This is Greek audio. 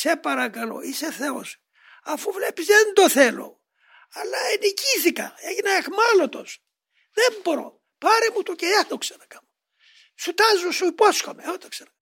Σε παρακαλώ, είσαι Θεός. Αφού βλέπεις δεν το θέλω. Αλλά ενικήθηκα, έγινα αχμάλωτος. Δεν μπορώ. Πάρε μου το και δεν το ξανακάνω. Σου τάζω, σου υπόσχομαι, δεν το ξανακάνω.